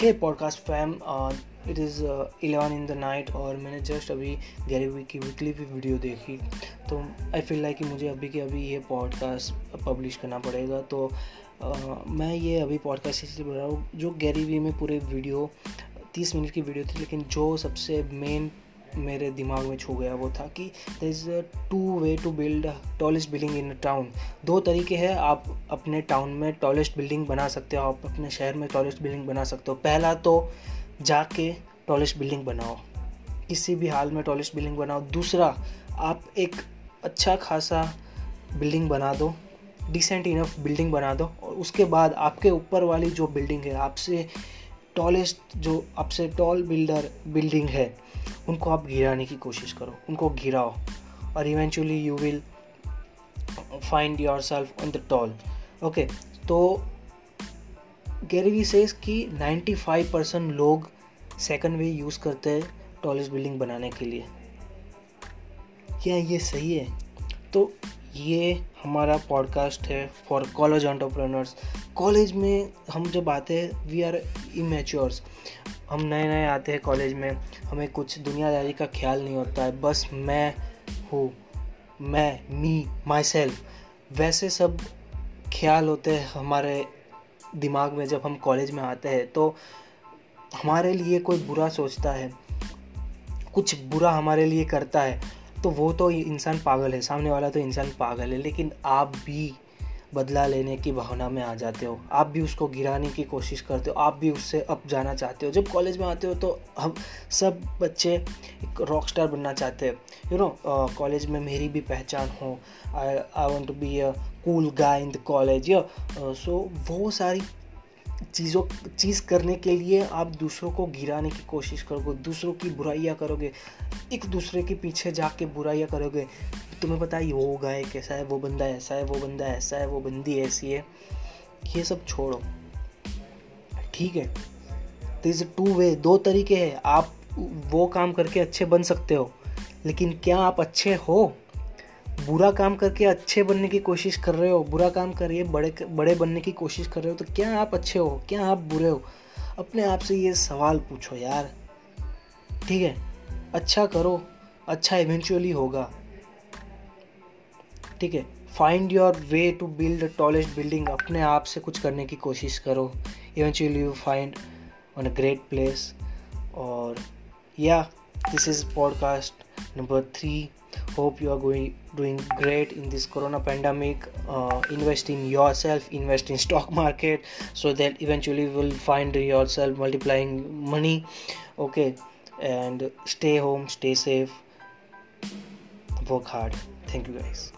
Hey podcast fam it is eleven in the night और मैंने just अभी Gary की वीकली भी वीडियो देखी। तो आई फील लाइक कि मुझे अभी के अभी ये पॉडकास्ट पब्लिश करना पड़ेगा। तो uh, मैं ये अभी पॉडकास्ट इसलिए बोल रहा हूँ जो गैरी वी में पूरे वीडियो तीस मिनट की वीडियो थी लेकिन जो सबसे मेन मेरे दिमाग में छू गया वो था कि the is two way to build tallest building in a town दो तरीके हैं, आप अपने टाउन में टॉलेस्ट बिल्डिंग बना सकते हो, आप अपने शहर में टॉलेस्ट बिल्डिंग बना सकते हो। पहला तो जाके टॉलेस्ट बिल्डिंग बनाओ। किसी भी हाल में टॉलेस्ट बिल्डिंग बनाओ। दूसरा, आप एक अच्छा खासा बिल्डिंग बना दो डिसेंट इनफ बिल्डिंग बना दो और उसके बाद आपके ऊपर वाली जो बिल्डिंग है, आपसे टॉलेस्ट जो आपसे टॉल बिल्डर बिल्डिंग है, उनको आप गिराने की कोशिश करो, उनको गिराओ और eventually you will find yourself on the tall okay तो गैरवी सेज कि 95 परसेंट लोग सेकंड वे यूज़ करते हैं टॉलेस्ट बिल्डिंग बनाने के लिए। क्या ये सही है? तो ये हमारा पॉडकास्ट है फॉर कॉलेज एंटरप्रेनर्स कॉलेज में हम जब आते हैं वी आर इमेच्योर्स हम नए नए आते हैं कॉलेज में, हमें कुछ दुनियादारी का ख्याल नहीं होता है, बस मैं हूँ, मैं मी माई सेल्फ वैसे सब ख्याल होते हैं हमारे दिमाग में जब हम कॉलेज में आते हैं तो हमारे लिए कोई बुरा सोचता है, कुछ बुरा हमारे लिए करता है तो वो तो इंसान पागल है, सामने वाला तो इंसान पागल है, लेकिन आप भी बदला लेने की भावना में आ जाते हो। आप भी उसको गिराने की कोशिश करते हो, आप भी उससे अप जाना चाहते हो। जब कॉलेज में आते हो तो हम सब बच्चे एक रॉक स्टार बनना चाहते हैं। यू नो कॉलेज में मेरी भी पहचान हो। I I want to be a cool guy in the college या सो वो सारी चीज़ों, चीज़ करने के लिए आप दूसरों को गिराने की कोशिश करोगे, दूसरों की बुराइयाँ करोगे। एक दूसरे के पीछे जाके बुराइयाँ करोगे? तुम्हें पता है होगा गाय कैसा है, वो बंदा ऐसा है, वो बंदा ऐसा है, वो बंदी ऐसी है। ये सब छोड़ो। ठीक है? तो इज़ टू वे दो तरीके हैं। आप वो काम करके अच्छे बन सकते हो, लेकिन क्या आप अच्छे हो? बुरा काम करके अच्छे बनने की कोशिश कर रहे हो, बुरा काम करिए, बड़े बड़े बनने की कोशिश कर रहे हो तो क्या आप अच्छे हो? क्या आप बुरे हो? अपने आप से ये सवाल पूछो यार। ठीक है? अच्छा करो अच्छा इवेंचुअली होगा। ठीक है? Find your way to build tallest building अपने आप से कुछ करने की कोशिश करो। Eventually you find on a great place और या this is podcast number three hope you are going doing great in this corona pandemic invest in yourself invest in stock market so that eventually will find yourself multiplying money okay and stay home stay safe work hard. Thank you guys